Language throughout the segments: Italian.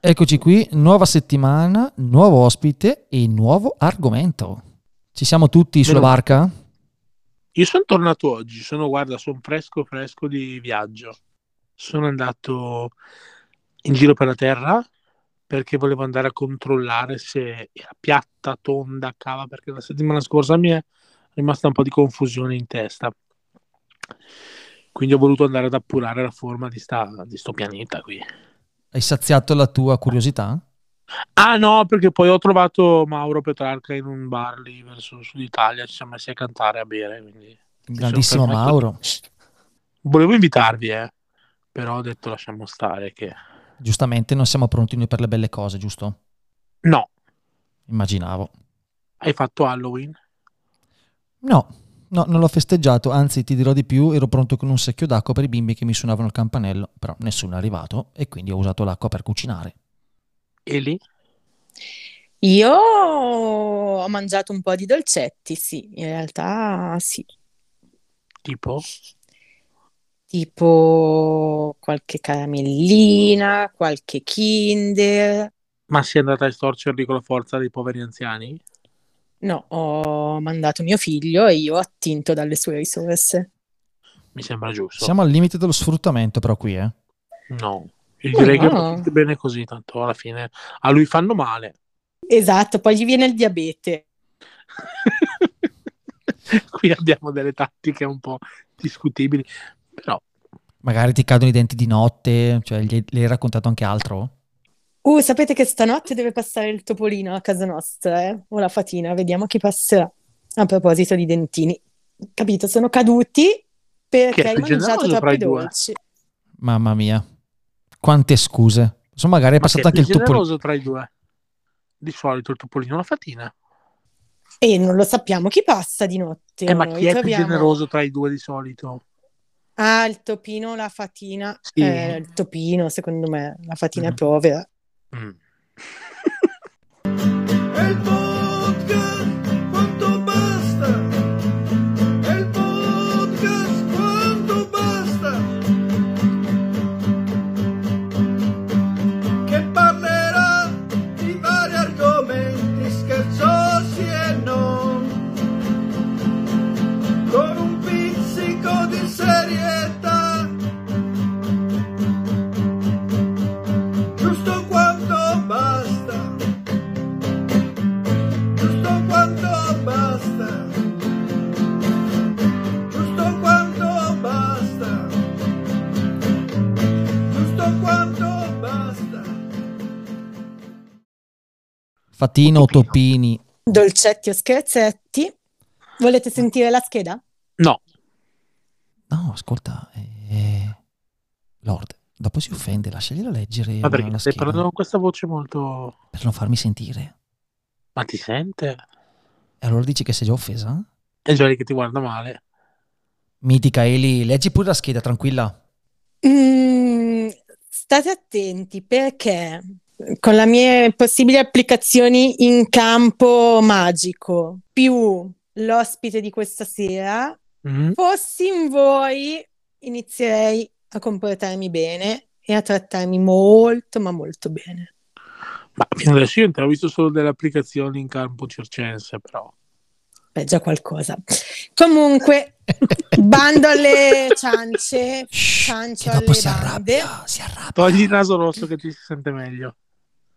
Eccoci qui, nuova settimana, nuovo ospite e nuovo argomento. Ci siamo tutti sulla barca? Io sono tornato oggi, sono, guarda, sono fresco fresco di viaggio. Sono andato in giro per la terra perché volevo andare a controllare se era piatta, tonda, cava, perché la settimana scorsa mi è rimasta un po' di confusione in testa. Quindi ho voluto andare ad appurare la forma di, sta, di sto pianeta qui. Hai saziato la tua curiosità? Ah no, perché poi ho trovato Mauro Petrarca in un bar lì verso Sud Italia, ci siamo messi a cantare, a bere, quindi... Grandissimo. Mauro. Volevo invitarvi, eh, però ho detto lasciamo stare che... Giustamente non siamo pronti noi per le belle cose, giusto? No, Immaginavo. hai fatto Halloween? No, no, non l'ho festeggiato, anzi ti dirò di più, ero pronto con un secchio d'acqua per i bimbi che mi suonavano il campanello, però nessuno è arrivato e quindi ho usato l'acqua per cucinare. Eli? Io ho mangiato un po' di dolcetti, sì, in realtà sì, Tipo? tipo qualche caramellina, qualche Kinder. Ma sei andata a estorcerli con la forza dei poveri anziani? No, ho mandato mio figlio e io ho attinto dalle sue risorse. Mi sembra giusto. Siamo al limite dello sfruttamento però qui, eh. No, io direi che No. va bene così, tanto alla fine a lui fanno male. Esatto, poi gli viene il diabete. Qui abbiamo delle tattiche un po' discutibili, però Magari ti cadono i denti di notte, cioè gli, gli hai raccontato anche altro? Uh, sapete che stanotte deve passare il topolino a casa nostra, eh? O la fatina, vediamo chi passerà. A proposito di dentini. Capito, sono caduti perché hai mangiato troppi i due? dolci. Mamma mia, quante scuse. Insomma, magari è Ma passato anche il topolino. tra i due? Di solito il topolino o la fatina. E non lo sappiamo chi passa di notte. Eh, ma chi è più generoso tra i due di solito? Ah, il topino, la fatina. Sì. Eh, il topino, secondo me. La fatina Mm. è povera. Mm. quanto basta. Fatino, topini. Dolcetti o scherzetti. Volete sentire la scheda? No, No, ascolta, eh, Lord, dopo si offende, lasciagliela leggere ma la, perché la stai scheda parlando con questa voce molto... per non farmi sentire. Ma ti sente? E allora dici che sei già offesa? È già lì che ti guarda male. Mitica Eli, leggi pure la scheda, tranquilla. Mm, state attenti perché con le mie possibili applicazioni in campo magico più l'ospite di questa sera, Mm? fossi in voi, inizierei a comportarmi bene e a trattarmi molto, ma molto bene. Ma fino adesso io ho visto solo delle applicazioni in campo circense, però... Beh, già qualcosa. Comunque, bando alle ciance, ciancio alle si bande. arrabbia, si arrabbia. Togli il naso rosso che ti si sente meglio.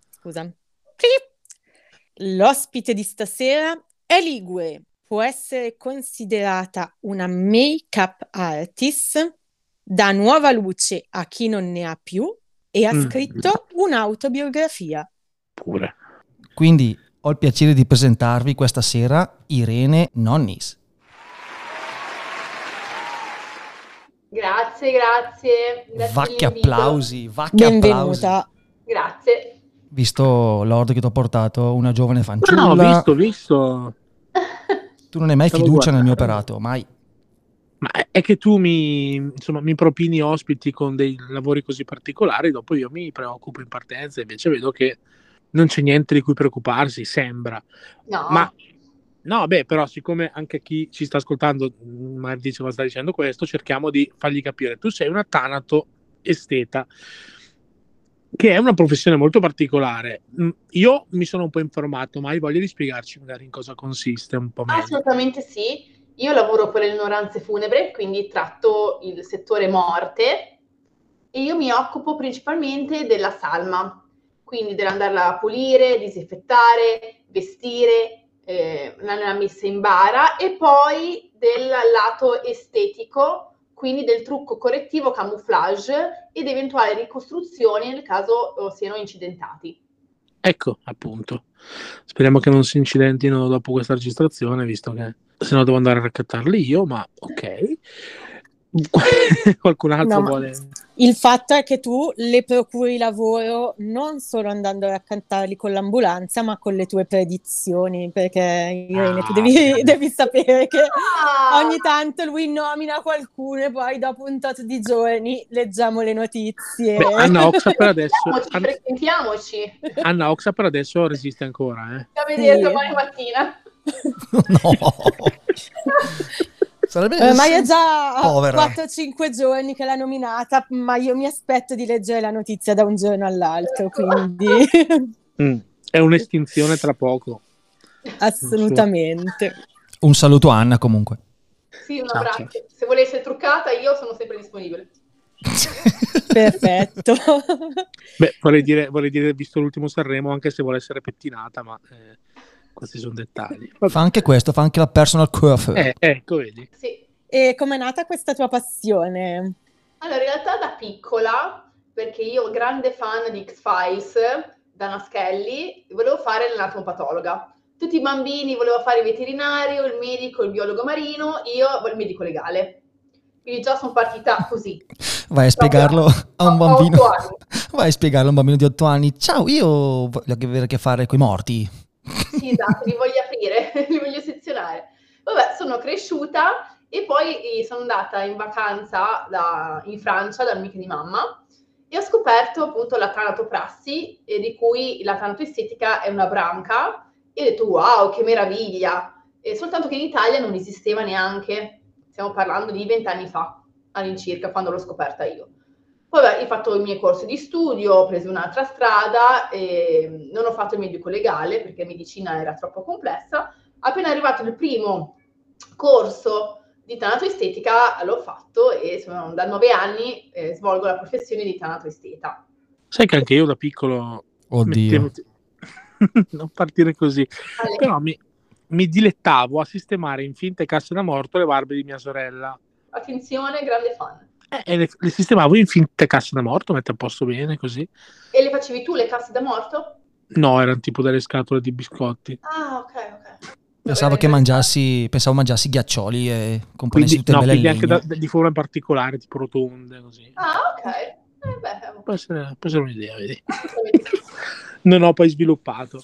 Scusa. L'ospite di stasera è Ligure. Può essere considerata una make-up artist, dà nuova luce a chi non ne ha più e ha Mm. scritto un'autobiografia. Pure. Quindi ho il piacere di presentarvi questa sera Irene Nonnis. Grazie, grazie. grazie Vacchi applausi, vacchi applausi. Benvenuta. Grazie. Visto Lord che ti ho portato una giovane No, fanciulla. no, ho visto, ho visto. Tu non hai mai Stavo fiducia nel mio guardando. operato, mai. Ma è- è che tu mi, insomma, mi propini ospiti con dei lavori così particolari, dopo io mi preoccupo in partenza, invece vedo che non c'è niente di cui preoccuparsi, sembra. No, Ma no, beh, però siccome anche chi ci sta ascoltando mh, magari dice ma sta dicendo questo, cerchiamo di fargli capire. Tu sei una tanato esteta che è una professione molto particolare. Mm, Io mi sono un po' informato, ma hai voglia di spiegarci magari in cosa consiste un po' meglio? Assolutamente sì. Io lavoro per le minoranze funebre, quindi tratto il settore morte e io mi occupo principalmente della salma, quindi dell'andarla a pulire, disinfettare, vestire, eh, la messa in bara e poi del lato estetico, quindi del trucco correttivo camouflage ed eventuali ricostruzioni nel caso eh, siano incidentati. Ecco, appunto. Speriamo che non si incidentino dopo questa registrazione, visto che se no devo andare a raccattarli io, ma ok. Qualcun altro No, ma vuole... il fatto è che tu le procuri lavoro non solo andando a raccontarli con l'ambulanza, ma con le tue predizioni, perché Irene, tu Ah, devi, ok. devi sapere che Ah! ogni tanto lui nomina qualcuno e poi dopo un tot di giorni leggiamo le notizie. Beh, Anna Oxa per adesso... Frequentiamoci. Anna Oxa per adesso resiste ancora, eh. Da vedere Sì. domani mattina. no. Sarebbe Eh, ma è già povera. 4-5 giorni che l'ha nominata, ma io mi aspetto di leggere la notizia da un giorno all'altro, quindi Mm, È un'estinzione tra poco. assolutamente. Un saluto a Anna comunque. Sì, un abbraccio. Se vuole essere truccata, io sono sempre disponibile. Perfetto. Beh, vorrei dire, vorrei dire, visto l'ultimo Sanremo, anche se vuole essere pettinata, ma eh, questi sono dettagli. Vabbè. Fa anche questo, fa anche la personal coiffeur. Eh, ecco, vedi. Sì. E com'è nata questa tua passione? Allora, in realtà da piccola, perché io grande fan di X-Files, da Naschelli, volevo fare l'anatomopatologa. Tutti i bambini volevano fare il veterinario, il medico, il biologo marino, io il medico legale. Quindi già sono partita così. Vai a spiegarlo a un bambino. Vai a spiegarlo a un bambino di 8 anni. Ciao, io voglio avere a che fare con i morti. Sì, esatto, li voglio aprire, li voglio sezionare. Vabbè, sono cresciuta e poi eh, sono andata in vacanza da- in Francia dall'amica di mamma e ho scoperto appunto la tanatoprassi, eh, di cui la tanatoestetica è una branca, e ho detto wow, che meraviglia! E soltanto che in Italia non esisteva neanche, stiamo parlando di vent'anni fa, all'incirca, quando l'ho scoperta io. Poi ho fatto i miei corsi di studio, ho preso un'altra strada, e non ho fatto il medico legale perché medicina era troppo complessa. Appena arrivato il primo corso di tanatoestetica l'ho fatto e sono, da nove anni eh, svolgo la professione di tanatoesteta. Sai che anche io da piccolo Oddio. mettevo- non partire così, Ale, però mi, mi dilettavo a sistemare in finte casse da morto le barbe di mia sorella. attenzione, grande fan. Eh, E le, le sistemavo in finte casse da morto, mette a posto bene così. E le facevi tu le casse da morto? No, erano tipo delle scatole di biscotti. Ah, ok, ok. Pensavo che mangiassi, pensavo mangiassi ghiaccioli e componessi Quindi, tutte no, belle quindi anche da- di forma particolare, tipo rotonde, così. Ah, ok. Eh, beh, Può essere, può essere un'idea, vedi. non ho poi sviluppato.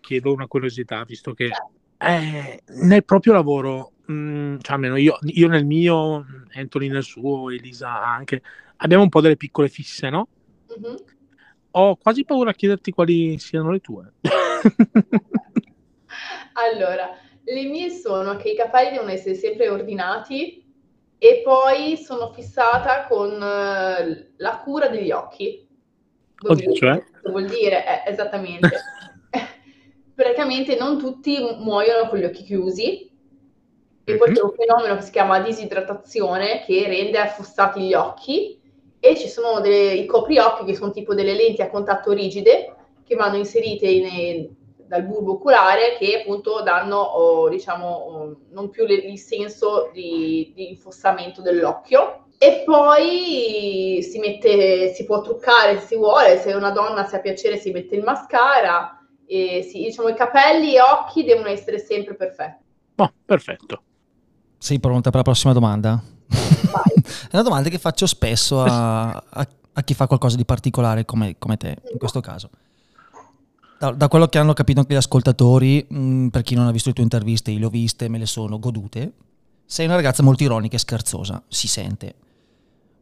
Chiedo una curiosità, visto che eh, nel proprio lavoro, mh, cioè almeno io, io nel mio, Anthony nel suo, Elisa anche, abbiamo un po' delle piccole fisse, no? Mhm. Ho quasi paura a chiederti quali siano le tue. Allora, le mie sono che i capelli devono essere sempre ordinati e poi sono fissata con eh, la cura degli occhi. Vuol Oddio, dire- cioè? vuol dire, eh, esattamente. Praticamente non tutti muoiono con gli occhi chiusi e poi Mhm. c'è un fenomeno che si chiama disidratazione che rende affossati gli occhi e ci sono delle- i copriocchi che sono tipo delle lenti a contatto rigide che vanno inserite in- dal bulbo oculare che appunto danno, oh, diciamo, oh, non più le- il senso di, di infossamento dell'occhio. E poi si mette, si può truccare se si vuole, se una donna si ha piacere si mette il mascara. E sì, diciamo, i capelli e occhi devono essere sempre perfetti. Oh, perfetto. Sei pronta per la prossima domanda? È una domanda che faccio spesso a, a- a chi fa qualcosa di particolare come, come te, in questo caso. Da, da quello che hanno capito anche gli ascoltatori, mh, per chi non ha visto le tue interviste, io le ho viste, me le sono godute. Sei una ragazza molto ironica e scherzosa, si sente.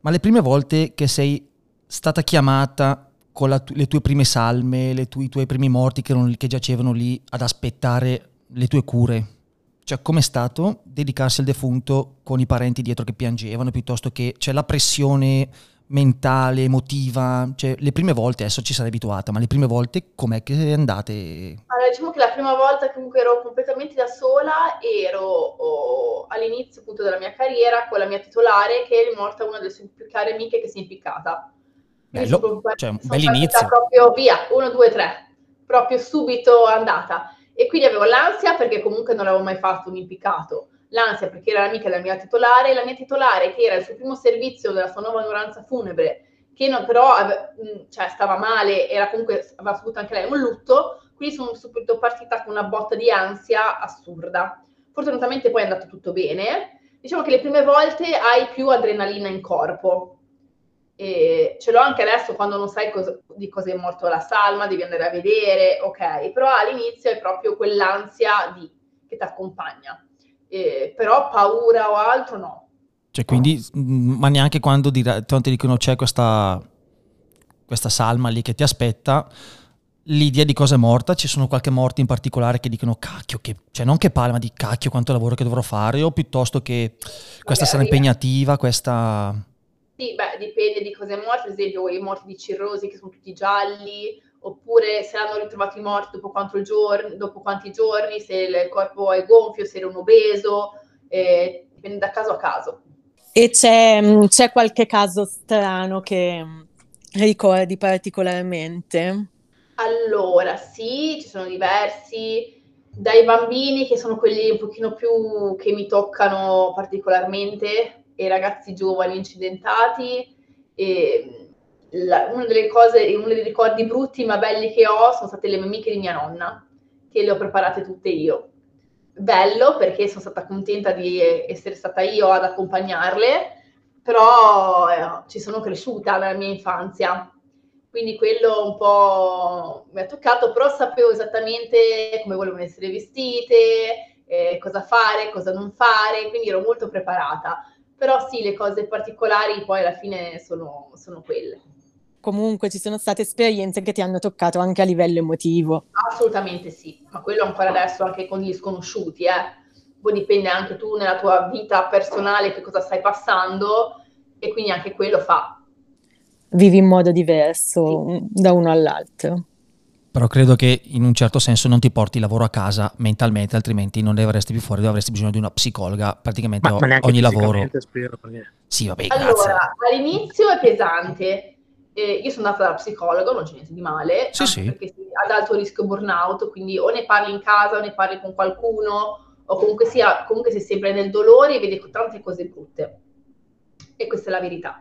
Ma le prime volte che sei stata chiamata con tu- le tue prime salme, le tu- i tuoi primi morti che, lì- che giacevano lì ad aspettare le tue cure, cioè com'è stato dedicarsi al defunto con i parenti dietro che piangevano piuttosto che c'è la pressione mentale, emotiva? Cioè, le prime volte, adesso ci sarai abituata, ma le prime volte com'è che andate? Allora, diciamo che la prima volta comunque ero completamente da sola ero oh, all'inizio appunto della mia carriera con la mia titolare che è morta una delle sue più care amiche che si è impiccata. Bello, cioè, un bell'inizio. Proprio via, uno, due, tre, proprio subito andata. E quindi avevo l'ansia perché comunque non avevo mai fatto un impiccato, l'ansia perché era l'amica della mia titolare, la mia titolare che era il suo primo servizio della sua nuova onoranza funebre, che non, però ave- cioè, stava male, era comunque, aveva subito anche lei un lutto, quindi sono subito partita con una botta di ansia assurda. Fortunatamente poi è andato tutto bene. Diciamo che le prime volte hai più adrenalina in corpo. E ce l'ho anche adesso quando non sai cosa- di cosa è morto la salma, devi andare a vedere, ok, però all'inizio è proprio quell'ansia di, che ti accompagna. Però paura o altro no. Cioè, quindi, mm, ma neanche quando quando ti dicono c'è questa, questa salma lì che ti aspetta, l'idea di cosa è morta, ci sono qualche morte in particolare che dicono cacchio, che, cioè non che parla, ma di cacchio quanto lavoro che dovrò fare, o piuttosto che questa sarà Magari- impegnativa, questa... Sì, beh, dipende di cosa è morto, ad esempio i morti di cirrosi che sono tutti gialli, oppure se hanno ritrovato i morti dopo, giorni, dopo quanti giorni, se il corpo è gonfio, se era un obeso, eh, dipende da caso a caso. E c'è, mh, c'è qualche caso strano che mh, ricordi particolarmente? Allora, sì, ci sono diversi, dai bambini che sono quelli un pochino più che mi toccano particolarmente, e ragazzi giovani incidentati. E la- una delle cose, uno dei ricordi brutti ma belli che ho sono state le amiche di mia nonna, che le ho preparate tutte io. Bello perché sono stata contenta di essere stata io ad accompagnarle, però eh, ci sono cresciuta nella mia infanzia quindi quello un po' mi ha toccato, però sapevo esattamente come volevano essere vestite, eh, cosa fare, cosa non fare, quindi ero molto preparata. Però sì, le cose particolari poi alla fine sono, sono quelle. Comunque ci sono state esperienze che ti hanno toccato anche a livello emotivo. Assolutamente sì, ma quello ancora adesso anche con gli sconosciuti, eh. Poi dipende anche tu nella tua vita personale che cosa stai passando e quindi anche quello fa. Vivi in modo diverso mh, da uno all'altro. Però credo che in un certo senso non ti porti il lavoro a casa mentalmente, altrimenti non ne avresti più fuori, avresti bisogno di una psicologa praticamente Ma, o- ma ogni lavoro. spero, perché- Sì, vabbè, grazie. Allora, all'inizio è pesante. Eh, io sono andata dalla psicologa, non c'è niente di male, Sì, sì. perché si- ad alto rischio burnout, quindi o ne parli in casa o ne parli con qualcuno, o comunque sia, comunque sei sempre nel dolore e vedi tante cose brutte. E questa è la verità.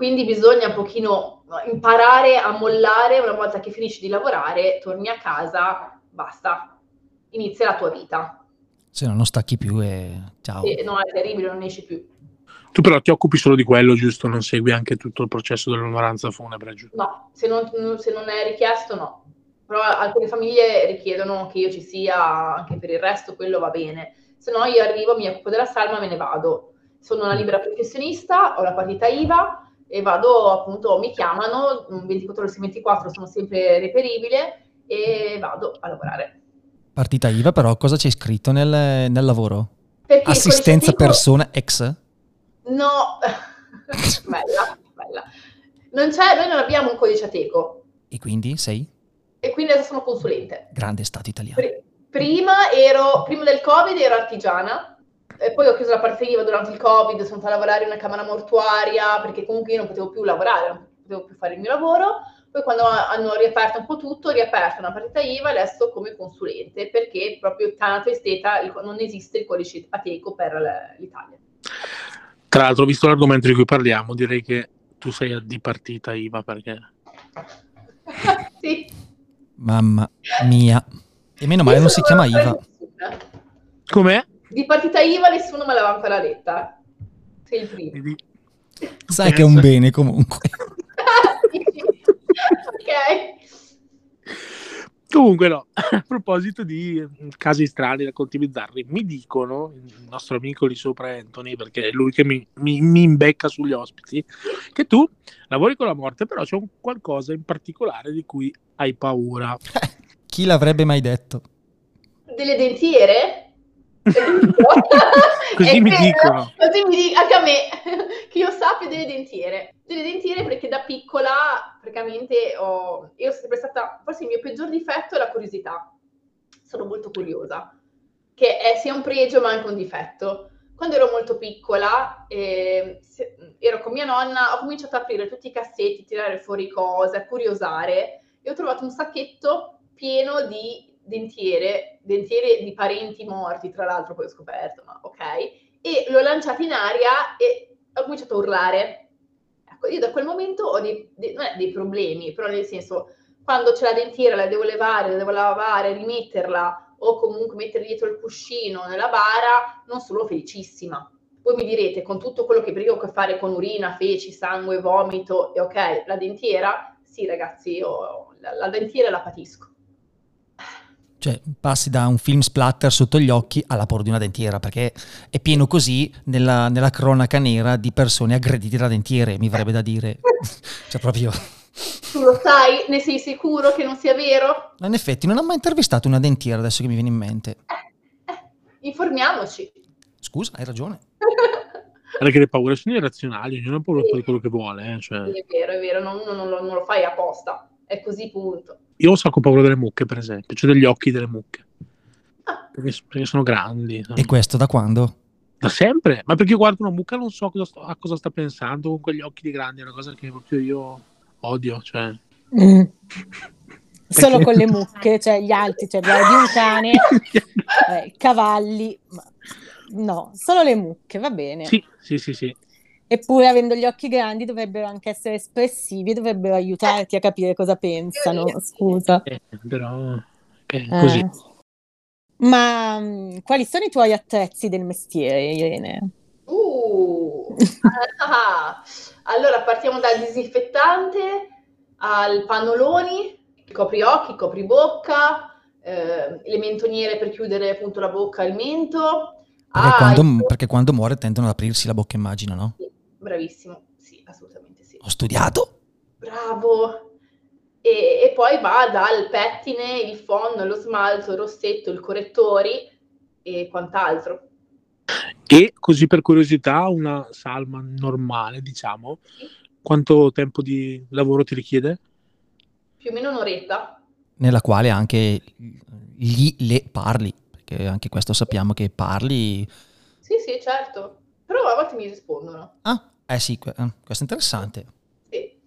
Quindi bisogna un pochino imparare a mollare una volta che finisci di lavorare, torni a casa, basta, inizia la tua vita. Se no non stacchi più e ciao. E no, è terribile, non esci più. Tu però ti occupi solo di quello, giusto? Non segui anche tutto il processo dell'onoranza funebre, giusto? No, se non, se non è richiesto, no. Però alcune famiglie richiedono che io ci sia anche per il resto, quello va bene. Se no, io arrivo, mi occupo della salma e me ne vado. Sono una libera professionista, ho la partita IVA e vado appunto, mi chiamano mm, 24 ore su 24, sono sempre reperibile e vado a lavorare. Partita IVA, però cosa c'è scritto nel, nel lavoro? Perché Assistenza persona ex? No, bella, bella. Non c'è, noi non abbiamo un codice ateco E quindi sei e quindi adesso sono consulente. grande stato italiano. Pri- prima ero, prima del Covid ero artigiana, e poi ho chiuso la parte IVA durante il Covid, sono andata a lavorare in una camera mortuaria perché comunque io non potevo più lavorare, non potevo più fare il mio lavoro. Poi quando hanno riaperto un po' tutto, ho riaperto una partita IVA adesso come consulente perché proprio tanto esteta non esiste il codice ateco per l'Italia. Tra l'altro, visto l'argomento di cui parliamo, direi che tu sei di partita IVA perché sì. Mamma mia. E meno male non si chiama IVA. com'è? Di partita IVA nessuno me l'aveva ancora detta. Sei il primo. Sai che è un bene comunque. ok. Comunque no, a proposito di casi strani, racconti bizzarri, mi dicono, il nostro amico lì sopra Anthony, perché è lui che mi, mi, mi imbecca sugli ospiti, che tu lavori con la morte, però c'è un qualcosa in particolare di cui hai paura. Chi l'avrebbe mai detto? Delle dentiere? Così mi dicono. Così mi dicono, anche a me, che io sappia delle dentiere. Delle dentiere perché da piccola, praticamente, ho, io sono sempre stata, forse il mio peggior difetto è la curiosità. Sono molto curiosa, che è sia un pregio ma anche un difetto. Quando ero molto piccola, eh, se- ero con mia nonna, ho cominciato ad aprire tutti i cassetti, tirare fuori cose, a curiosare e ho trovato un sacchetto pieno di dentiere, dentiere di parenti morti, tra l'altro poi ho scoperto, ma ok, e l'ho lanciato in aria e ho cominciato a urlare. Ecco, io da quel momento ho dei, dei- dei problemi, però nel senso, quando c'è la dentiera la devo levare, la devo lavare, rimetterla o comunque mettere dietro il cuscino nella bara, non sono felicissima. Voi mi direte, con tutto quello che prima ho a che fare con urina, feci, sangue, vomito, e ok, la dentiera, sì ragazzi, io la, la dentiera la patisco. Cioè, passi da un film splatter sotto gli occhi alla paura di una dentiera, perché è pieno così nella, nella cronaca nera di persone aggredite da dentiere, mi verrebbe da dire. cioè, proprio... Tu lo sai? Ne sei sicuro che non sia vero? In effetti, non ho mai intervistato una dentiera adesso che mi viene in mente. Eh, informiamoci. Scusa, hai ragione. Perché le paure sono irrazionali, ognuno ha paura di quello che vuole. eh, cioè. Sì, è vero, è vero, non, non- non lo, non lo fai apposta, è così punto. Io ho un sacco paura delle mucche, per esempio, cioè degli occhi delle mucche. Perché, perché sono grandi. E questo da quando? Da sempre, ma perché io guardo una mucca non so cosa sto- a cosa sta pensando con quegli occhi di grandi, è una cosa che proprio io odio. Cioè. Mm. Solo con le mucche, cioè gli altri, cioè di un cane, eh, cavalli, ma no, solo le mucche, va bene. sì, sì, sì, sì. Eppure avendo gli occhi grandi dovrebbero anche essere espressivi, dovrebbero aiutarti a capire cosa pensano, scusa. Eh, però è Eh. così. Ma mm, quali sono i tuoi attrezzi del mestiere, Irene? Uh, ah, allora partiamo dal disinfettante al pannoloni, copriocchi, copribocca, eh, le mentoniere per chiudere appunto la bocca e il mento. Perché, Ah, quando, io- perché quando muore tendono ad aprirsi la bocca, immagino, no? Sì, bravissimo, sì, assolutamente sì. Ho studiato. Bravo. E, e poi va dal pettine, il fondo, lo smalto, il rossetto, il correttori e quant'altro. E così per curiosità, una salma normale, diciamo, quanto tempo di lavoro ti richiede? Più o meno un'oretta. Nella quale anche gli le parli. Perché anche questo sappiamo che parli. Sì, sì, certo. Però a volte mi rispondono. Ah, eh sì, eh, questo è interessante. Sì.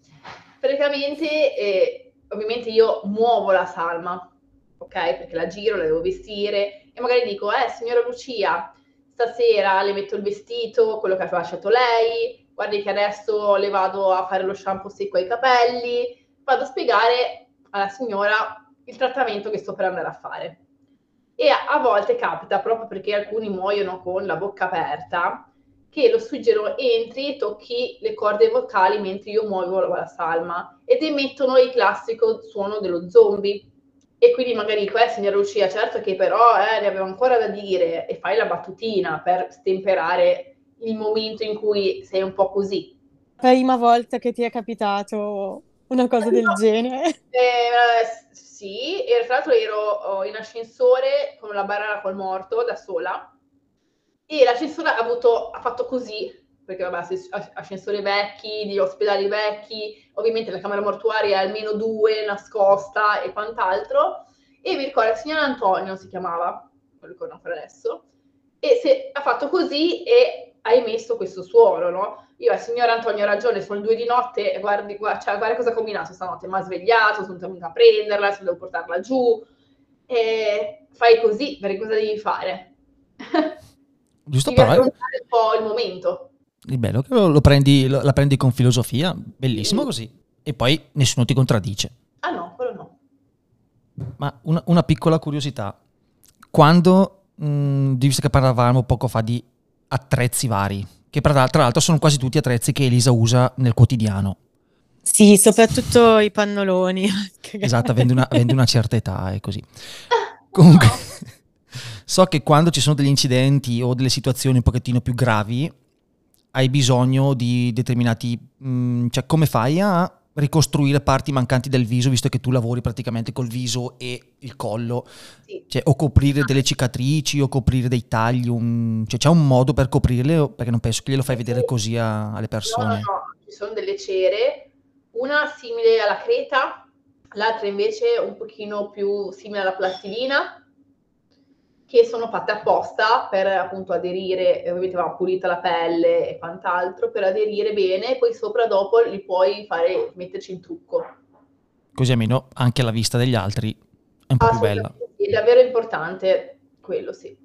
Praticamente, eh, ovviamente io muovo la salma, ok? Perché la giro, la devo vestire e magari dico, eh, signora Lucia, stasera le metto il vestito, quello che aveva scelto lei, guardi che adesso le vado a fare lo shampoo secco ai capelli, vado a spiegare alla signora il trattamento che sto per andare a fare. E a, a volte capita, proprio perché alcuni muoiono con la bocca aperta, che lo suggero entri e tocchi le corde vocali mentre io muovo la, salma ed emettono il classico suono dello zombie. E quindi magari eh signora Lucia, certo che però eh, ne avevo ancora da dire e fai la battutina per stemperare il momento in cui sei un po' così. Prima volta che ti è capitato una cosa del No. genere? Eh, sì, e tra l'altro ero oh, in ascensore con la barra col morto da sola e l'ascensore ha, avuto, ha fatto così, perché vabbè, ascensori vecchi, di ospedali vecchi, ovviamente la camera mortuaria è almeno due, nascosta e quant'altro, e mi ricordo il signor Antonio si chiamava, non ricordo ancora adesso, e se, ha fatto così e ha emesso questo suono, no? Io, eh, signor Antonio, ha ragione, sono due di notte, guardi, guarda, cioè, guarda cosa ha combinato stanotte, mi ha svegliato, sono venuta a prenderla, se devo portarla giù, e fai così, perché cosa devi fare? Giusto Devi però affrontare un po' il momento. il bello che lo, lo prendi, lo- la prendi con filosofia, bellissimo così. E poi nessuno ti contraddice. Ah no, quello no. Ma una, una piccola curiosità. Quando, mh, visto che parlavamo poco fa di attrezzi vari, che tra, tra l'altro sono quasi tutti attrezzi che Elisa usa nel quotidiano. Sì, soprattutto i pannoloni. Esatto, avendo una, avendo una certa età e così. Comunque, so che quando ci sono degli incidenti o delle situazioni un pochettino più gravi, hai bisogno di determinati... mh, cioè, come fai a ricostruire parti mancanti del viso, visto che tu lavori praticamente col viso e il collo, Sì. cioè, o coprire delle cicatrici o coprire dei tagli, un- cioè, c'è un modo per coprirle, perché non penso che glielo fai vedere così a- alle No, no, persone. no, ci sono delle cere, una simile alla creta, l'altra invece un pochino più simile alla plastilina, che sono fatte apposta per appunto aderire, e ovviamente va pulita la pelle e quant'altro, per aderire bene, e poi sopra dopo li puoi fare, metterci in trucco. Così almeno anche alla vista degli altri è un po' più bella. Sì, È davvero importante quello, sì.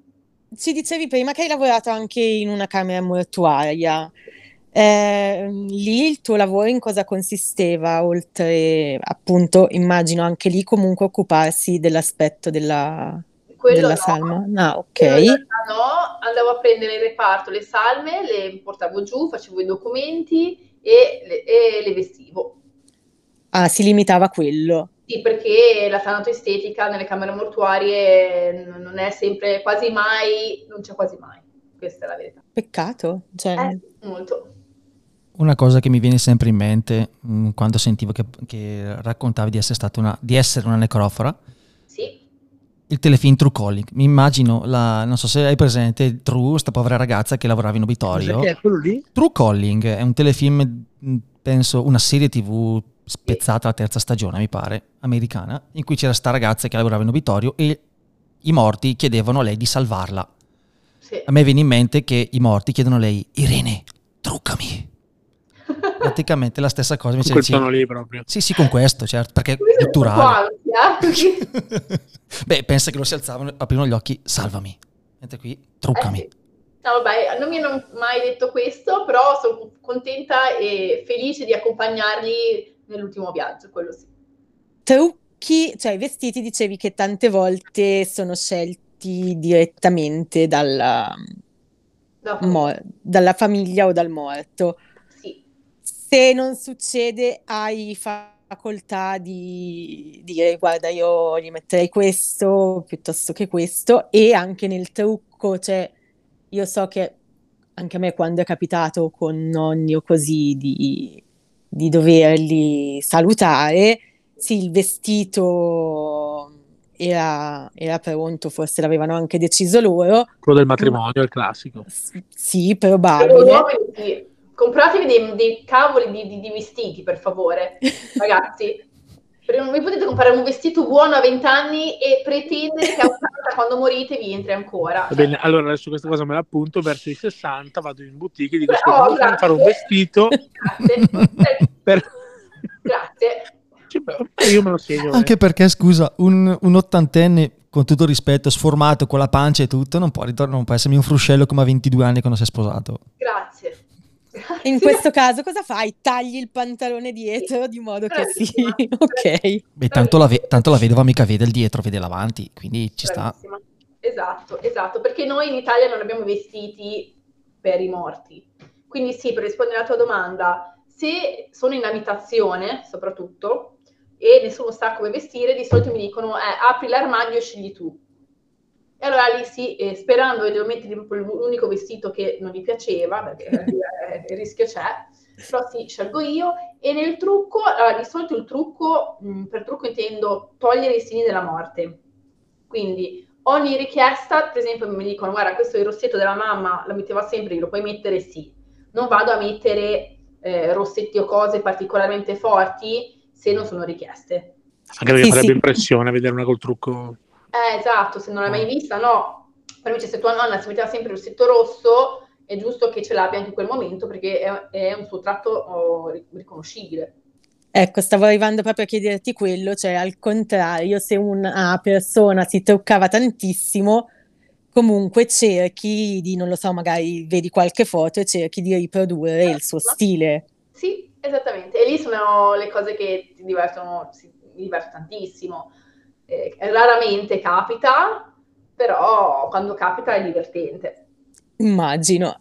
Ci dicevi prima che hai lavorato anche in una camera mortuaria. Eh, lì il tuo lavoro in cosa consisteva, oltre appunto, immagino anche lì comunque occuparsi dell'aspetto della, Quello della no. salma? Ah, ok. No, andavo a prendere in reparto le salme, le portavo giù, facevo i documenti e le, e le vestivo. Ah, si limitava a quello. Sì, perché la tanatoestetica nelle camere mortuarie non è sempre, quasi mai, non c'è quasi mai. Questa è la verità. Peccato. Cioè, Eh, molto. Una cosa che mi viene sempre in mente mh, quando sentivo che, che raccontavi di essere, stata una, di essere una necrofora, il telefilm True Calling. Mi immagino, la, non so se hai presente True, sta povera ragazza che lavorava in obitorio. Che è quello lì? True Calling è un telefilm, mh, penso, una serie tv spezzata alla terza stagione, mi pare, americana, in cui c'era sta ragazza che lavorava in obitorio e i morti chiedevano a lei di salvarla. sì. A me viene in mente che i morti chiedono a lei, Irene, truccami. Praticamente la stessa cosa. Con Invece quel dici- tono lì proprio. sì, sì, con questo, certo, perché è culturale. Beh, pensa che lo si alzavano, aprivano gli occhi, salvami. Mentre qui, truccami. Eh sì. No, vabbè, non mi hanno mai detto questo, però sono contenta e felice di accompagnarli nell'ultimo viaggio, quello sì. trucchi, cioè i vestiti dicevi che tante volte sono scelti direttamente dalla, Dopo- mo- dalla famiglia o dal morto. Se non succede, hai facoltà di dire guarda, io gli metterei questo piuttosto che questo, e anche nel trucco, cioè io so che anche a me quando è capitato con nonni o così di, di doverli salutare, sì, il vestito era, era pronto, forse l'avevano anche deciso loro, Quello del matrimonio, il classico. S- sì, Per probabile. uomini, sì. Compratevi dei, dei cavoli di, di- di vestiti, per favore, ragazzi. Perché non vi potete comprare un vestito buono a 20 anni e pretendere che a 80 quando morite vi entri ancora. Va bene, allora adesso questa cosa me la appunto, verso i 60 vado in boutique e dico, Oh, "Ascolta, voglio grazie. fare un vestito Grazie. Eh, per... Grazie. Beh, io me lo segno. eh. Anche perché, scusa, un, un ottantenne, con tutto il rispetto, sformato con la pancia e tutto, non può, ritornare, non può essermi un fruscello come a 22 anni quando si è sposato. Grazie. Grazie. In questo caso cosa fai? Tagli il pantalone dietro di modo che sì, ok. Beh, tanto la, ve- tanto la vedova mica vede il dietro, vede l'avanti, quindi ci sta. Esatto, esatto, perché noi in Italia non abbiamo vestiti per i morti. Quindi sì, per rispondere alla tua domanda, se sono in abitazione soprattutto e nessuno sa come vestire, di solito mi dicono eh, apri l'armadio e scegli tu. E allora lì sì, eh, sperando che devo mettere proprio l'unico vestito che non gli piaceva, perché eh, il rischio c'è, però sì, scelgo io. E nel trucco, allora, di solito il trucco, mh, per trucco intendo togliere i segni della morte. Quindi ogni richiesta, per esempio mi dicono guarda questo è il rossetto della mamma, lo metteva sempre, io lo puoi mettere sì. Non vado a mettere eh, rossetti o cose particolarmente forti se non sono richieste. Anche perché Sì, farebbe sì. impressione vedere una col trucco. Eh, esatto, se non l'hai mai vista, no. Per invece se tua nonna si metteva sempre il rossetto rosso, è giusto che ce l'abbia anche in quel momento perché è, è un suo tratto oh, ric- riconoscibile. Ecco, stavo arrivando proprio a chiederti quello, cioè al contrario, se una persona si truccava tantissimo, comunque cerchi di, non lo so, magari vedi qualche foto e cerchi di riprodurre il suo stile. Sì, esattamente. E lì sono le cose che ti divertono, si, mi diverto tantissimo. Eh, raramente capita, però quando capita è divertente. Immagino.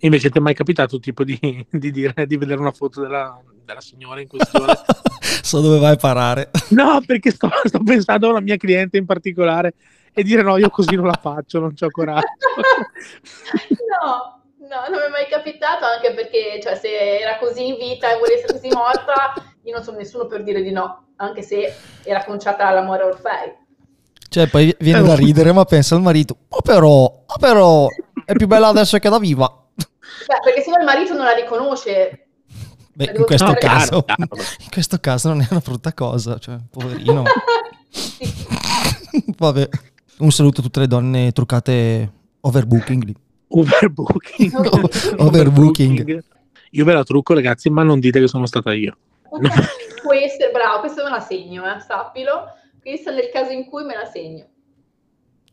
Invece ti è mai capitato tipo di, di dire di vedere una foto della, della signora in questione? so dove vai a parare. no, perché sto, sto pensando a una mia cliente in particolare e dire no, io così non la faccio, non c'ho coraggio. No, No, non mi è mai capitato, anche perché cioè, se era così in vita e volesse così morta, io non sono nessuno per dire di no, anche se era conciata all'amore Orfei. Cioè, poi viene da ridere, ma pensa al marito, ma però, ma però, è più bella adesso che da viva. Beh, perché se no il marito non la riconosce. Beh, in questo, caso, in questo caso non è una brutta cosa, cioè, poverino. Vabbè, un saluto a tutte le donne truccate overbooking lì. Overbooking. Overbooking. Io ve la trucco, ragazzi, ma non dite che sono stata io. Può essere bravo, questo me la segno, eh, sappilo. Questo è nel caso in cui me la segno.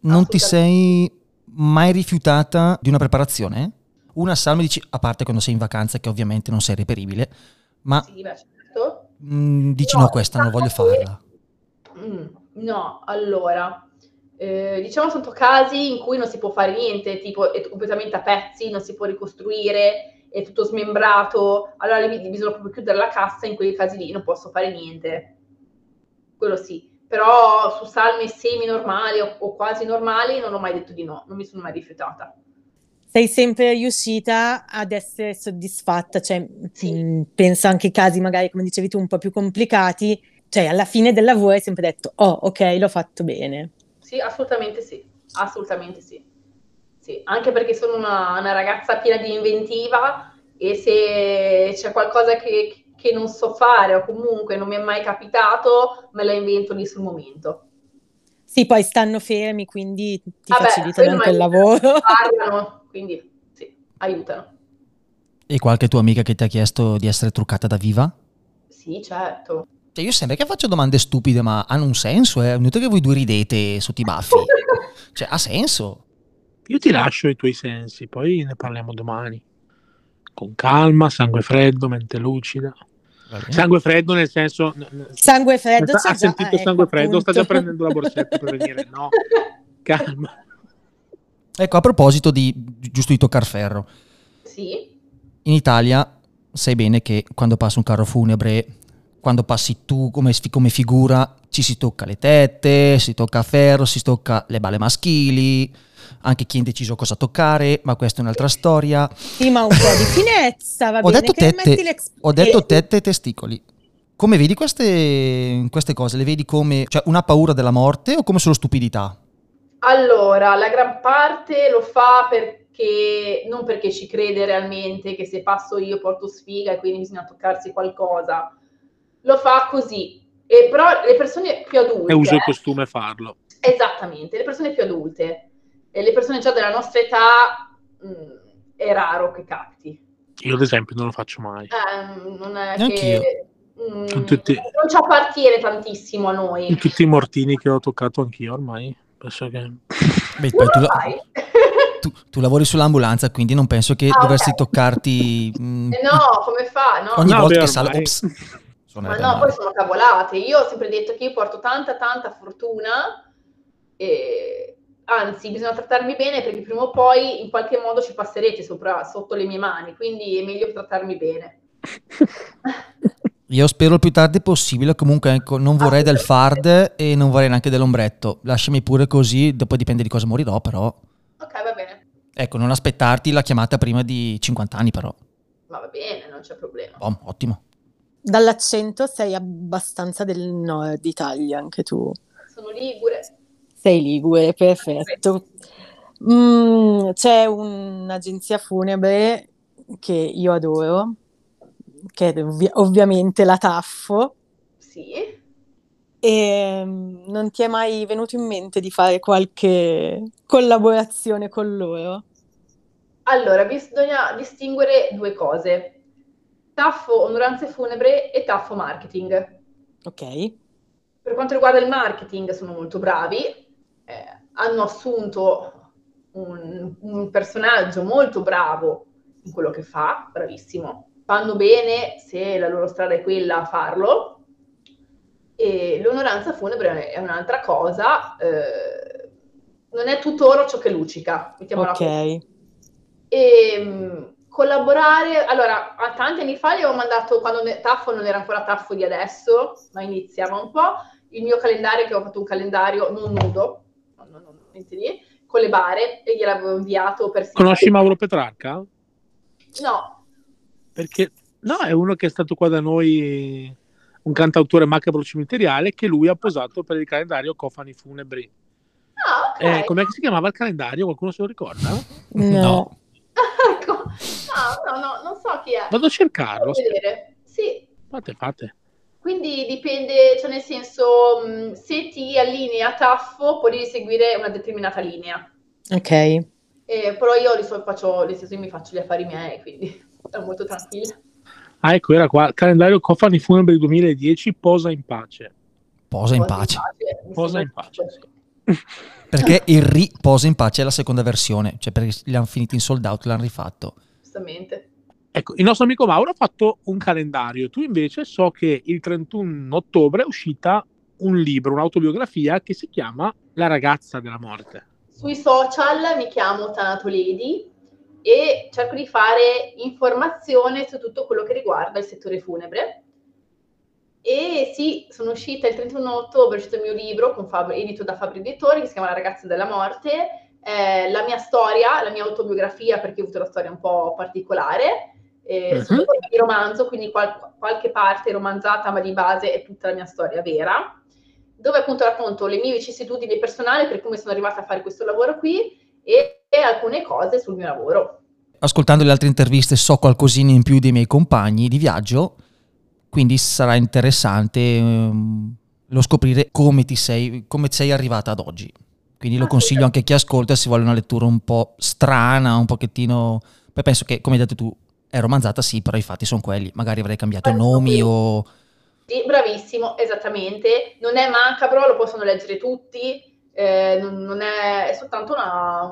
Non ti sei mai rifiutata di una preparazione? Una salma dici, a parte quando sei in vacanza, che ovviamente non sei reperibile, ma Sì, beh, certo. mm, dici No, no, questa non voglio che- farla. Mm, no, allora, eh, diciamo sono casi in cui non si può fare niente, tipo è completamente a pezzi, non si può ricostruire, è tutto smembrato, allora bisogna proprio chiudere la cassa, in quei casi lì non posso fare niente. Quello sì, però su salme semi normali o, o quasi normali non ho mai detto di no, non mi sono mai rifiutata. Sei sempre riuscita ad essere soddisfatta, cioè Sì. mh, penso anche ai casi magari, come dicevi tu, un po' più complicati, cioè alla fine del lavoro hai sempre detto, oh ok, l'ho fatto bene. Sì, assolutamente sì, assolutamente sì. Sì, anche perché sono una, una ragazza piena di inventiva e se c'è qualcosa che, che non so fare o comunque non mi è mai capitato, me la invento lì sul momento. Sì, poi stanno fermi, quindi ti Vabbè, facilitano anche il lavoro. Parlano, quindi sì, aiutano. E qualche tua amica che ti ha chiesto di essere truccata da viva? Sì, certo. Cioè, io sembra che faccio domande stupide, ma hanno un senso, eh? È inutile che voi due ridete sotto i baffi. Cioè, ha senso. Io ti lascio i tuoi sensi, poi ne parliamo domani. Con calma, sangue freddo, mente lucida. Sangue freddo nel senso... n- Sangue freddo ha già, sentito ecco, sangue freddo, sta già appunto. prendendo la borsetta per venire. No, calma. Ecco, a proposito di giusto di toccar ferro. Sì, In Italia sai bene che quando passa un carro funebre, quando passi tu come, come figura, ci si tocca le tette, si tocca a ferro, si tocca le balle maschili, anche chi ha deciso cosa toccare, ma questa è un'altra storia. Sì, ma un po' di finezza, va Ho bene, detto tette, ho detto eh, tette e testicoli. Come vedi queste, queste cose? Le vedi come cioè, una paura della morte o come solo stupidità? Allora, la gran parte lo fa perché non perché ci crede realmente che se passo io porto sfiga e quindi bisogna toccarsi qualcosa. Lo fa così. E però le persone più adulte È uso e eh, costume farlo. Esattamente, le persone più adulte e le persone già della nostra età mh, è raro che capiti. Io, ad esempio, non lo faccio mai. Eh, non è Neanch'io. che mh, tutti- non ci appartiene tantissimo a noi. In tutti i mortini che ho toccato anch'io ormai. Penso che... Beh, poi tu, la- tu- tu lavori sull'ambulanza, quindi non penso che Ah, dovresti ok. toccarti mm, Eh no, come fa? No. ogni No, volta beh, che sale. Ops, Ma no, male. poi sono cavolate. Io ho sempre detto che io porto tanta, tanta fortuna e anzi, bisogna trattarmi bene perché prima o poi in qualche modo ci passerete sopra, sotto le mie mani, quindi è meglio trattarmi bene. Io spero il più tardi possibile, comunque ecco, non vorrei del fard e non vorrei neanche dell'ombretto. Lasciami pure così, dopo dipende di cosa morirò, però. Ok, va bene. Ecco, non aspettarti la chiamata prima di 50 anni, però. Ma va bene, non c'è problema. Bom, ottimo. Dall'accento sei abbastanza del nord Italia, anche tu. Sono ligure. Sei ligure, perfetto. Mm, c'è un'agenzia funebre che io adoro, che è ovvi- ovviamente la Taffo, Sì. e mm, non ti è mai venuto in mente di fare qualche collaborazione con loro? Allora, bisogna distinguere due cose. Taffo onoranze funebre e Taffo marketing. Ok, Per quanto riguarda il marketing sono molto bravi, eh, hanno assunto un, un personaggio molto bravo in quello che fa, bravissimo. Fanno bene se la loro strada è quella a farlo. E l'onoranza funebre è un'altra cosa, eh, non è tutto oro ciò che luccica, mettiamola ok. E mh, collaborare, allora, a tanti anni fa gli avevo mandato, quando ne- Taffo non era ancora Taffo di adesso, ma iniziava un po', il mio calendario, che ho fatto un calendario non nudo, no, no, no, niente di, con le bare, e gliel'avevo inviato per Conosci Mauro Petrarca? No, Perché no, è uno che è stato qua da noi, un cantautore macabro cimiteriale, che lui ha posato per il calendario Cofani Funebri. ah, ok. Eh, com'è che si chiamava il calendario? Qualcuno se lo ricorda? No. Ecco. No, no, no, non so chi è. Vado a cercarlo. Sì, Fate, fate. Quindi dipende, cioè nel senso, mh, se ti allinei a taffo, puoi seguire una determinata linea. Ok. Eh, però io di solito faccio, nel senso, io mi faccio gli affari miei, quindi sono molto tranquilla. Ah, ecco, era qua. Calendario Cofani Funebri 2010, posa in pace. Posa in Posa pace. mi Posa in pace, giusto. Perché il riposa in pace è la seconda versione, cioè perché li hanno finiti in sold out, l'hanno rifatto. Giustamente. Ecco, il nostro amico Mauro ha fatto un calendario. Tu invece so che il 31 ottobre è uscita un libro, un'autobiografia che si chiama La ragazza della morte. Sui social mi chiamo Tanato Lady e cerco di fare informazione su tutto quello che riguarda il settore funebre. E sì, sono uscita il 31 ottobre, è uscito il mio libro con Fabri- edito da Fabri Editori che si chiama La ragazza della morte. Eh, la mia storia, la mia autobiografia, perché ho avuto una storia un po' particolare, eh, Mhm. sono di romanzo, quindi qual- qualche parte romanzata, ma di base è tutta la mia storia vera, dove appunto racconto le mie vicissitudini personali per come sono arrivata a fare questo lavoro qui e, e alcune cose sul mio lavoro. Ascoltando le altre interviste so qualcosina in più dei miei compagni di viaggio, quindi sarà interessante ehm, lo scoprire come ti sei, come sei arrivata ad oggi. Quindi lo consiglio anche a chi ascolta se vuole una lettura un po' strana, un pochettino... Poi penso che, come hai detto tu, è romanzata sì, però i fatti sono quelli. Magari avrei cambiato Penso nomi che- o... Sì, bravissimo, esattamente. Non è macabro, lo possono leggere tutti, eh, non, non è, è soltanto una,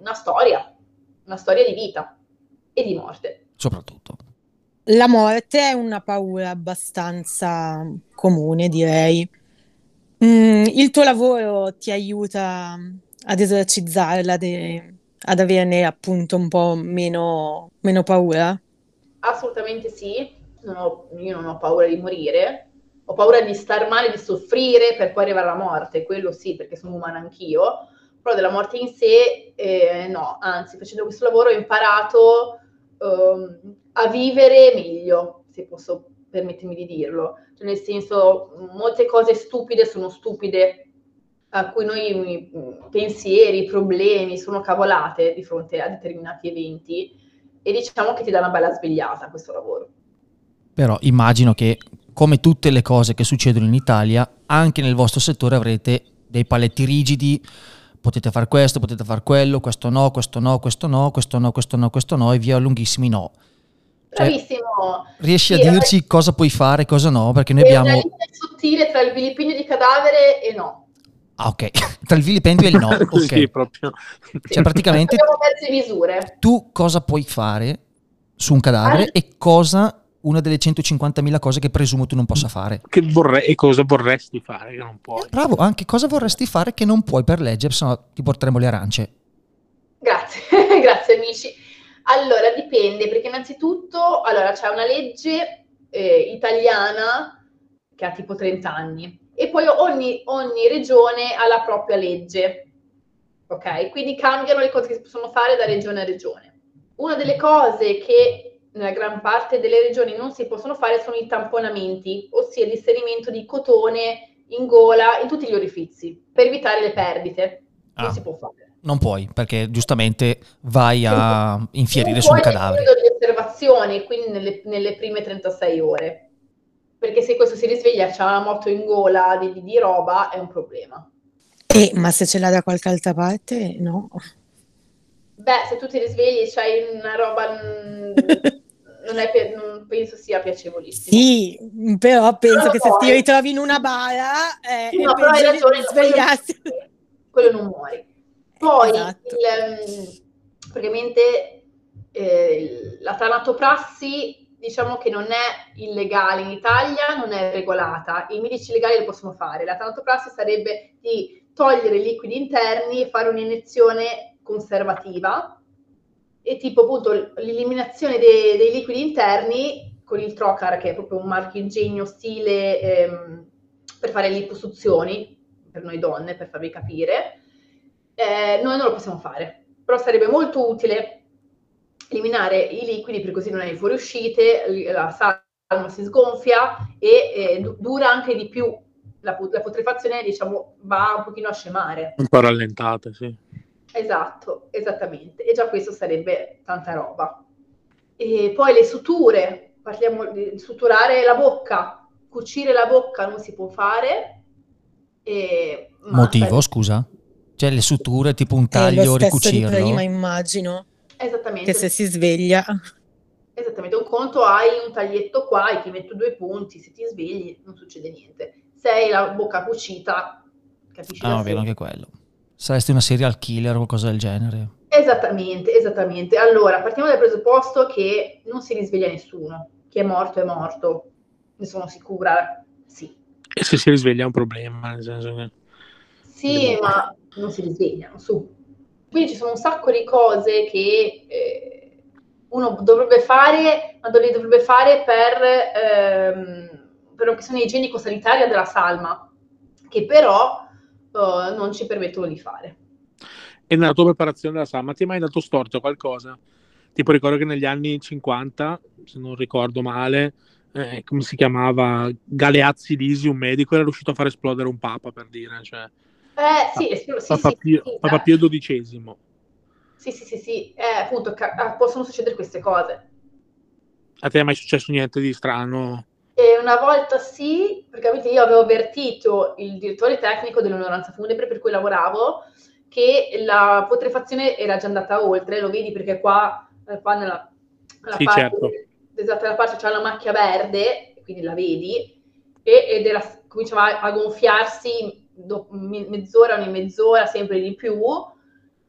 una storia, una storia di vita e di morte. soprattutto. La morte è una paura abbastanza comune, direi. Mm, il tuo lavoro ti aiuta ad esorcizzarla, de- ad averne appunto un po' meno, meno paura? Assolutamente sì, non ho- io non ho paura di morire, ho paura di star male, di soffrire per poi arrivare alla morte, quello sì, perché sono umana anch'io, però della morte in sé eh, no, anzi facendo questo lavoro ho imparato ehm, a vivere meglio, se posso permettermi di dirlo, cioè, nel senso molte cose stupide sono stupide, a cui noi mm, pensieri, problemi sono cavolate di fronte a determinati eventi e diciamo che ti dà una bella svegliata questo lavoro. Però immagino che, come tutte le cose che succedono in Italia, anche nel vostro settore avrete dei paletti rigidi, potete fare questo, potete fare quello, questo no, questo no, questo no, questo no, questo no, questo no, e via lunghissimi no. Cioè, Bravissimo! riesci Sì, a dirci cosa puoi fare e cosa no? Perché noi È una abbiamo... linea sottile tra il vilipendio di cadavere e no. Ah, ok. Tra il vilipendio e il no. Ok. Sì, proprio. Cioè, praticamente Abbiamo mezze misure. tu cosa puoi fare su un cadavere Ah. e cosa una delle 150.000 cose che presumo tu non possa fare. Che vorrei, e cosa vorresti fare che non puoi? Bravo, anche cosa vorresti fare che non puoi per legge, se no ti porteremo le arance. Grazie, grazie amici. Allora, dipende, perché innanzitutto, allora, c'è una legge eh, italiana che ha tipo 30 anni e poi ogni, ogni regione ha la propria legge, ok? Quindi cambiano le cose che si possono fare da regione a regione. Una delle cose che nella gran parte delle regioni non si possono fare sono i tamponamenti, ossia l'inserimento di cotone in gola in tutti gli orifizi per evitare le perdite. Non Ah. si può fare. Non puoi, perché giustamente vai a infierire su Poi un nel cadavere. periodo di osservazione, quindi nelle, nelle prime 36 ore. Perché se questo si risveglia, c'è una moto in gola di, di roba, è un problema. Eh, ma se ce l'ha da qualche altra parte, no. Beh, se tu ti risvegli e c'hai una roba, mm, non, è non penso sia piacevolissimo. Sì, però penso Però che se ti ritrovi in una bara eh, Sì, è no, però hai ragione, svegliarsi. quello, quello non muori. Poi, Esatto. il, mm, praticamente, eh, la tanatoprassi, diciamo che non è illegale in Italia, non è regolata. I medici legali lo possono fare. La tanatoprassi sarebbe di togliere i liquidi interni e fare un'iniezione conservativa e tipo appunto l'eliminazione dei, dei liquidi interni con il trocar che è proprio un marchingegno stile ehm, per fare liposuzioni per noi donne per farvi capire eh, noi non lo possiamo fare però sarebbe molto utile eliminare i liquidi per così non hai fuoriuscite, la salma si sgonfia e eh, du- dura anche di più. La, la putrefazione, diciamo, va un pochino a scemare. Un po' rallentate, sì. Esatto, esattamente. E già questo sarebbe tanta roba. E poi le suture, parliamo di suturare la bocca, cucire la bocca non si può fare. E, ma Motivo, scusa? Cioè le suture, tipo un È taglio, lo stesso di ricucirlo? prima, immagino, Esattamente. che se si sveglia. Esattamente, un conto hai un taglietto qua e ti metto due punti, se ti svegli non succede niente. Se hai la bocca cucita, capisci Ah, sé. bene anche quello. Saresti una serial killer o qualcosa del genere. Esattamente, esattamente. Allora, partiamo dal presupposto che non si risveglia nessuno. Chi è morto è morto. Ne sono sicura, sì. E se si risveglia è un problema, nel senso che... Sì, ma non si risvegliano, su. Quindi ci sono un sacco di cose che eh, uno dovrebbe fare, ma le dovrebbe fare per, ehm, per una questione igienico-sanitaria della salma, che però eh, non ci permettono di fare. E nella tua preparazione della salma ti è mai dato storto qualcosa? Tipo ricordo che negli anni 50, se non ricordo male, eh, come si chiamava? Galeazzi Lisi, un medico, era riuscito a far esplodere un papa, per dire, cioè Eh, sì, sì, Papa, sì, Pio, sì, Papa. Pio XII. Sì, sì, sì, sì, eh, appunto, ca- ah, possono succedere queste cose. A te è mai successo niente di strano? E una volta sì, perché io avevo avvertito il direttore tecnico dell'onoranza funebre per cui lavoravo che la putrefazione era già andata oltre, lo vedi perché qua, eh, qua nella, nella Sì, parte, certo. esatto, nella parte c'è la macchia verde, quindi la vedi, e, ed era, cominciava a gonfiarsi mezz'ora, ogni mezz'ora, sempre di più,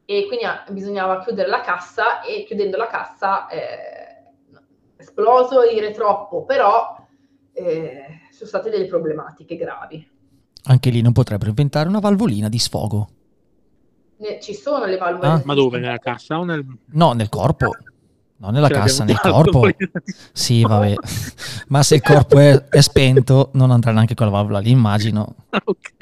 e quindi ah, bisognava chiudere la cassa e chiudendo la cassa eh, esploso dire troppo, però eh, sono state delle problematiche gravi. Anche lì non potrebbero inventare una valvolina di sfogo. Ne- ci sono le valvole. Ah, Ma dove? Nella cassa o nel... No, nel corpo. No, nella Ce cassa, nel corpo. poi- Sì, vabbè. Ma se il corpo è, è spento, non andrà neanche quella valvola lì, immagino. Ok.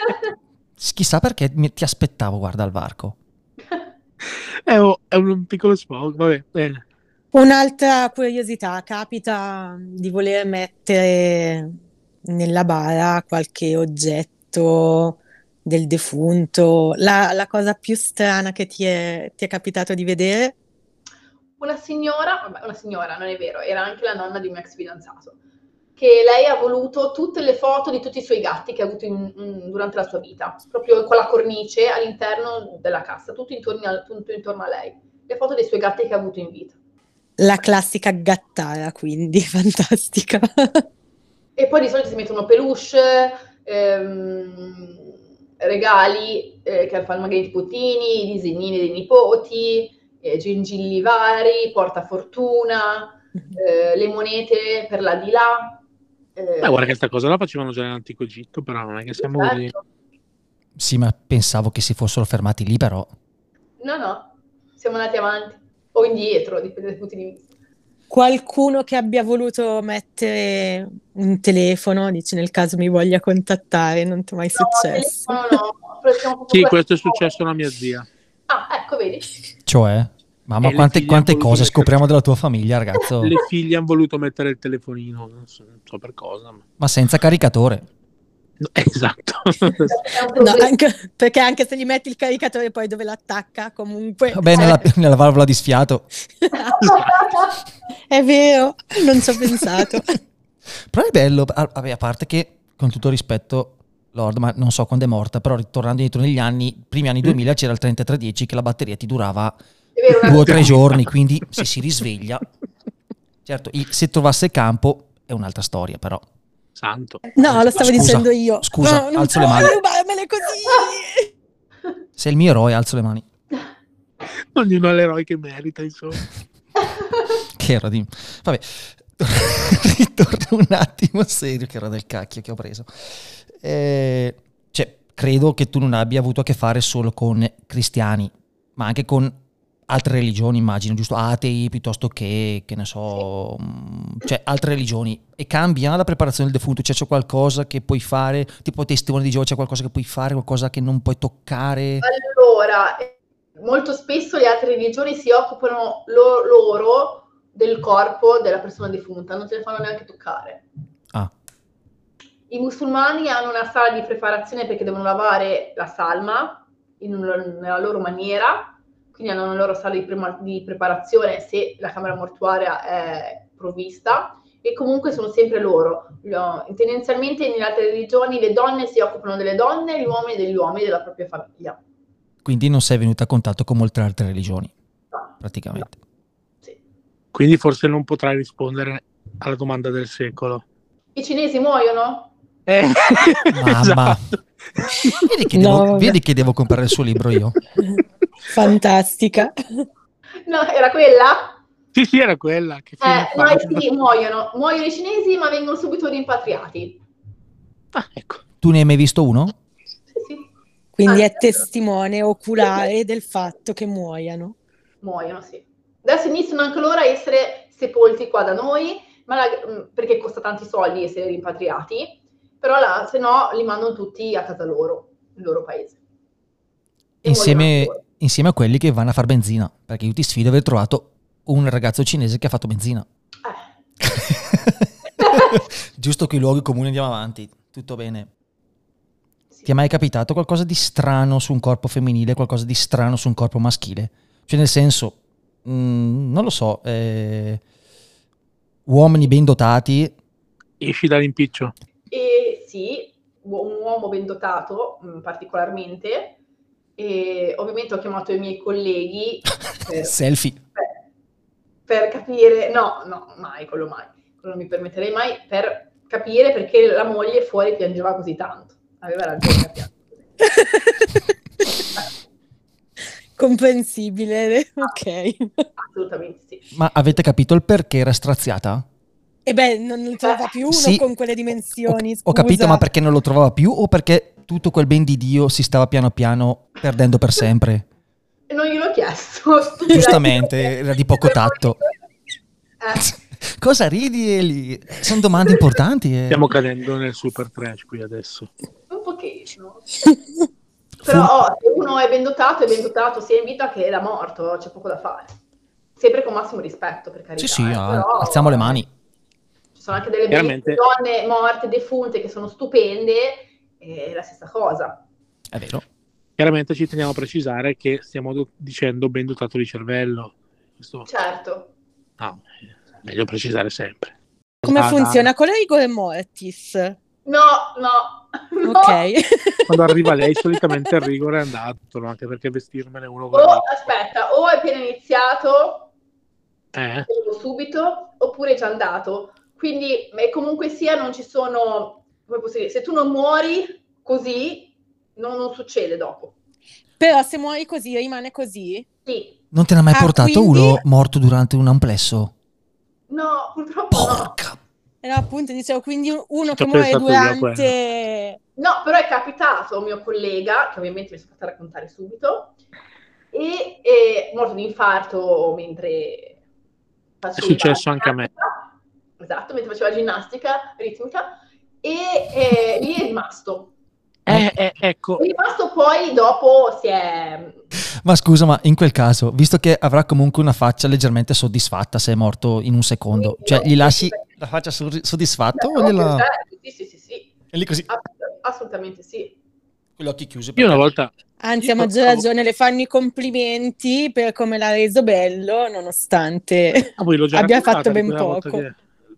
Chissà perché mi- ti aspettavo, guarda, al varco. È, un- è un piccolo sfogo, vabbè, bene. Un'altra curiosità, capita di voler mettere nella bara qualche oggetto del defunto, la, la cosa più strana che ti è, ti è capitato di vedere? Una signora, vabbè, una signora, non è vero, era anche la nonna di un mio ex fidanzato, che lei ha voluto tutte le foto di tutti i suoi gatti che ha avuto in- in- durante la sua vita, proprio con la cornice all'interno della cassa, tutto intorno, a, tutto intorno a lei, le foto dei suoi gatti che ha avuto in vita. La classica gattara, quindi, fantastica. E poi di solito si mettono peluche, ehm, regali eh, che fanno magari i nipotini, i disegnini dei nipoti, eh, gingilli vari, portafortuna, eh, le monete per la di là. Eh, Beh, guarda che questa cosa la facevano già nell'antico Egitto, però non è che siamo così. certo. Sì, ma pensavo che si fossero fermati lì, però. No, no, siamo andati avanti o indietro, dipende dai punti di vista. Qualcuno che abbia voluto mettere un telefono, dice nel caso mi voglia contattare, non ti è mai successo? No, telefono no, proprio Sì, questo è successo alla mia zia. Ah, ecco, vedi? Cioè, mamma, quante, quante cose mettere- scopriamo della tua famiglia, ragazzo. Le figlie hanno voluto mettere il telefonino, non so, non so per cosa. ma- Ma senza caricatore. No, esatto. No, anche- perché anche se gli metti il caricatore poi dove l'attacca comunque Vabbè, nella, nella valvola di sfiato. è vero, non ci ho pensato. Però è bello, a, a parte che, con tutto rispetto, Lord, ma non so quando è morta, però ritornando indietro negli anni, primi anni 2000 c'era il 3310 che la batteria ti durava due o tre giorni, quindi se si risveglia... Certo, se trovasse campo è un'altra storia, però. Santo. No, lo stavo Scusa, dicendo io. scusa, No, non alzo le mani. rubarmele così. Se è il mio eroe, alzo le mani. Ognuno ha l'eroe che merita, insomma. Che era di... Vabbè, ritorno un attimo serio, che era del cacchio che ho preso. Eh, cioè, credo che tu non abbia avuto a che fare solo con cristiani, ma anche con altre religioni, immagino, giusto? Atei piuttosto che, che ne so, mh, cioè altre religioni. E cambia la preparazione del defunto? Cioè c'è qualcosa che puoi fare, tipo testimone di Geova, c'è qualcosa che puoi fare, qualcosa che non puoi toccare? Allora, molto spesso le altre religioni si occupano lo- loro del corpo della persona defunta, non te ne fanno neanche toccare. Ah, I musulmani hanno una sala di preparazione perché devono lavare la salma in nella loro maniera, quindi hanno una loro sala di, prema- di preparazione se la camera mortuaria è provvista e comunque sono sempre loro. Lo- Tendenzialmente nelle altre religioni le donne si occupano delle donne, gli uomini degli uomini della propria famiglia. quindi non sei venuta a contatto con molte altre religioni, No, praticamente. sì. Quindi forse non potrai rispondere alla domanda del secolo. I cinesi muoiono? Eh, Mamma. esatto. Vedi che, No, devo, vedi che devo comprare il suo libro io. Fantastica. No, era quella? Sì, sì, era quella. Che fine Eh, no, sì, muoiono. Muoiono i cinesi, ma vengono subito rimpatriati. Ah, ecco. Tu ne hai mai visto uno? Sì, sì, Quindi Ah, è testimone oculare del fatto che muoiano. muoiono, sì. Adesso iniziano anche loro a essere sepolti qua da noi, ma la- mh, perché costa tanti soldi essere rimpatriati, però la- se no li mandano tutti a casa loro, nel loro paese. Insieme, insieme a quelli che vanno a far benzina, perché io ti sfido ad aver trovato un ragazzo cinese che ha fatto benzina. Eh, Giusto che i luoghi comuni andiamo avanti, tutto bene. sì. Ti è mai capitato qualcosa di strano su un corpo femminile, qualcosa di strano su un corpo maschile? Cioè nel senso, mm, non lo so, eh, uomini ben dotati, Esci dall'impiccio. E sì, un uomo ben dotato mh, particolarmente, e ovviamente ho chiamato i miei colleghi per, selfie. per- per capire, no, no, mai, quello mai, quello non mi permetterei mai, per capire perché la moglie fuori piangeva così tanto. Aveva ragione a piangere. Comprensibile, ok. Assolutamente sì. Ma avete capito il perché era straziata? E beh, non ne trova più uno Sì. con quelle dimensioni. Ho, ho capito, ma perché non lo trovava più o perché tutto quel ben di Dio si stava piano piano perdendo per sempre? E non gliel'ho chiesto. Giustamente, era di poco tatto. Eh, Cosa ridi, Eli? Sono domande importanti. eh. Stiamo cadendo nel super trash qui adesso. un pochino. Però oh, se uno è ben dotato, è ben dotato sia in vita che da morto, c'è poco da fare. Sempre con massimo rispetto, per carità. Sì, sì, eh, ah, però alziamo le mani. Ci sono anche delle donne morte, defunte, che sono stupende, è la stessa cosa. È vero. Chiaramente ci teniamo a precisare che stiamo do- dicendo ben dotato di cervello. Questo Certo. è meglio precisare sempre. Come Ah, funziona con le rigore mortis? No, no, no. Ok. Quando arriva lei, solitamente il rigore è andato, no? anche perché vestirmene uno con O aspetta, o è appena iniziato, eh, subito, oppure è già andato. Quindi, e comunque sia, non ci sono, come posso dire, se tu non muori così, non, non succede dopo. Però se muori così, rimane così? Sì. Non te ne ha mai Ah, portato quindi? uno morto durante un amplesso? No, purtroppo no. Porca! E no, appunto, dicevo, quindi uno che muore durante... No, però è capitato a un mio collega, che ovviamente mi sono fatta raccontare subito, e è morto di infarto mentre. È successo anche a me. Esatto, mentre faceva ginnastica ritmica, e eh, lì è rimasto. eh, eh, ecco, È rimasto poi dopo si è... Ma scusa, ma in quel caso, visto che avrà comunque una faccia leggermente soddisfatta se è morto in un secondo, cioè gli lasci la faccia soddisfatta o gliela... Sì, sì, sì, sì, E lì così, Ass- assolutamente sì. con gli occhi chiusi. io una volta Anzi, a Io maggior ragione le fanno i complimenti per come l'ha reso bello, nonostante Ah, abbia fatto ben poco. che-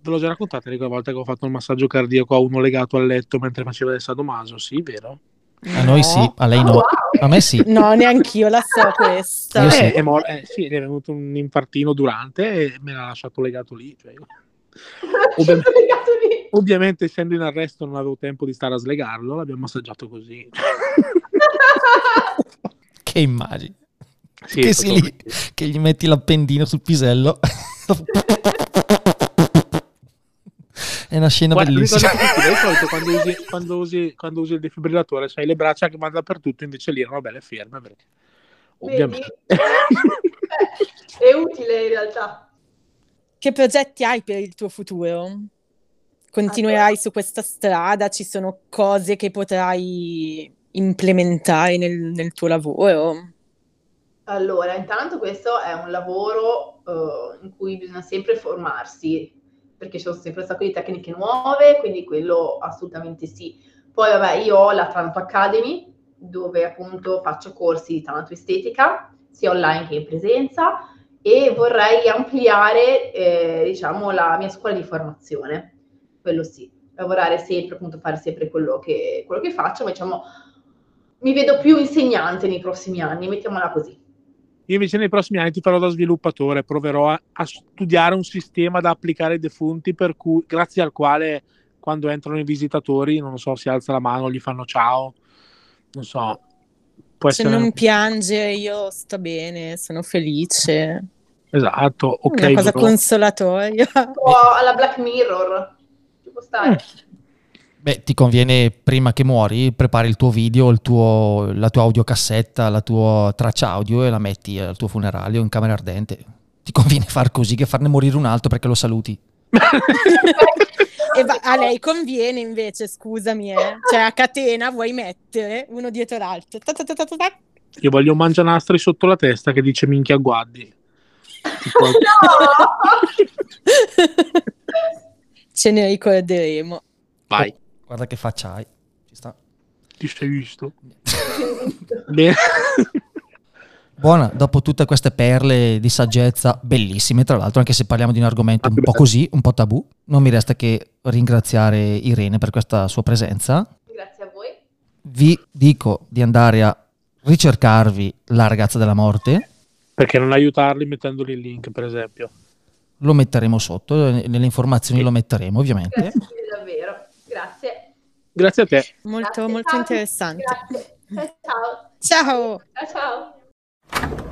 Ve l'ho già raccontata di quella volta che ho fatto il massaggio cardiaco a uno legato al letto mentre faceva il sadomaso, sì, vero? A noi sì, a lei no. A me sì. No, neanch'io la so questa. Io sì. Eh, è mor- eh, sì, è venuto un infartino durante e me l'ha lasciato legato lì. cioè io- Ovvi- Sono legato lì. ovviamente, essendo in arresto, non avevo tempo di stare a slegarlo, l'abbiamo massaggiato così. Che immagini. Sì, che lì, che gli metti l'appendino sul pisello. È una scena Guarda, bellissima. di solito quando usi, quando, usi, quando usi il defibrillatore c'hai le braccia che vanno dappertutto, invece lì erano belle ferme perché ovviamente è utile in realtà. Che progetti hai per il tuo futuro? Continuerai su questa strada? Ci sono cose che potrai implementare nel, nel tuo lavoro? Allora, intanto questo è un lavoro eh, in cui bisogna sempre formarsi, perché ci sono sempre un sacco di tecniche nuove, quindi quello assolutamente sì. Poi vabbè, io ho la Tanto Academy, dove appunto faccio corsi di tanto estetica, sia online che in presenza, e vorrei ampliare, eh, diciamo, la mia scuola di formazione. Quello sì, lavorare sempre, appunto, fare sempre quello che, quello che faccio, ma diciamo, mi vedo più insegnante nei prossimi anni, mettiamola così. Io invece nei prossimi anni ti farò da sviluppatore, proverò a, a studiare un sistema da applicare ai defunti per cui, grazie al quale quando entrano i visitatori, non so, si alza la mano, gli fanno ciao, non so. Può Se non piange io sto bene, sono felice. esatto, ok. Una cosa bro. consolatoria. Un po' alla Black Mirror, ci può stare. Beh, ti conviene prima che muori, prepari il tuo video, il tuo- la tua audiocassetta, la tua traccia audio e la metti al tuo funerale o in camera ardente. Ti conviene far così che farne morire un altro perché lo saluti. E va- a lei conviene invece, scusami, eh. Cioè a catena vuoi mettere uno dietro l'altro. Ta ta ta ta ta ta. Io voglio un mangianastri sotto la testa che dice minchia guardi. Tipo- Ce ne ricorderemo. Vai, Guarda che faccia hai. Ci sta. ti sei visto. Bene. Buona, dopo tutte queste perle di saggezza bellissime, tra l'altro, anche se parliamo di un argomento un po' così, un po' tabù, non mi resta che ringraziare Irene per questa sua presenza. Grazie a voi. Vi dico di andare a ricercarvi La ragazza della morte, Perché non aiutarli mettendoli il link, per esempio. lo metteremo sotto, nelle informazioni lo metteremo ovviamente. Grazie davvero. Grazie. Grazie a te. Molto, Grazie, molto ciao. interessante. Grazie. Ciao. Ciao. ciao. ciao.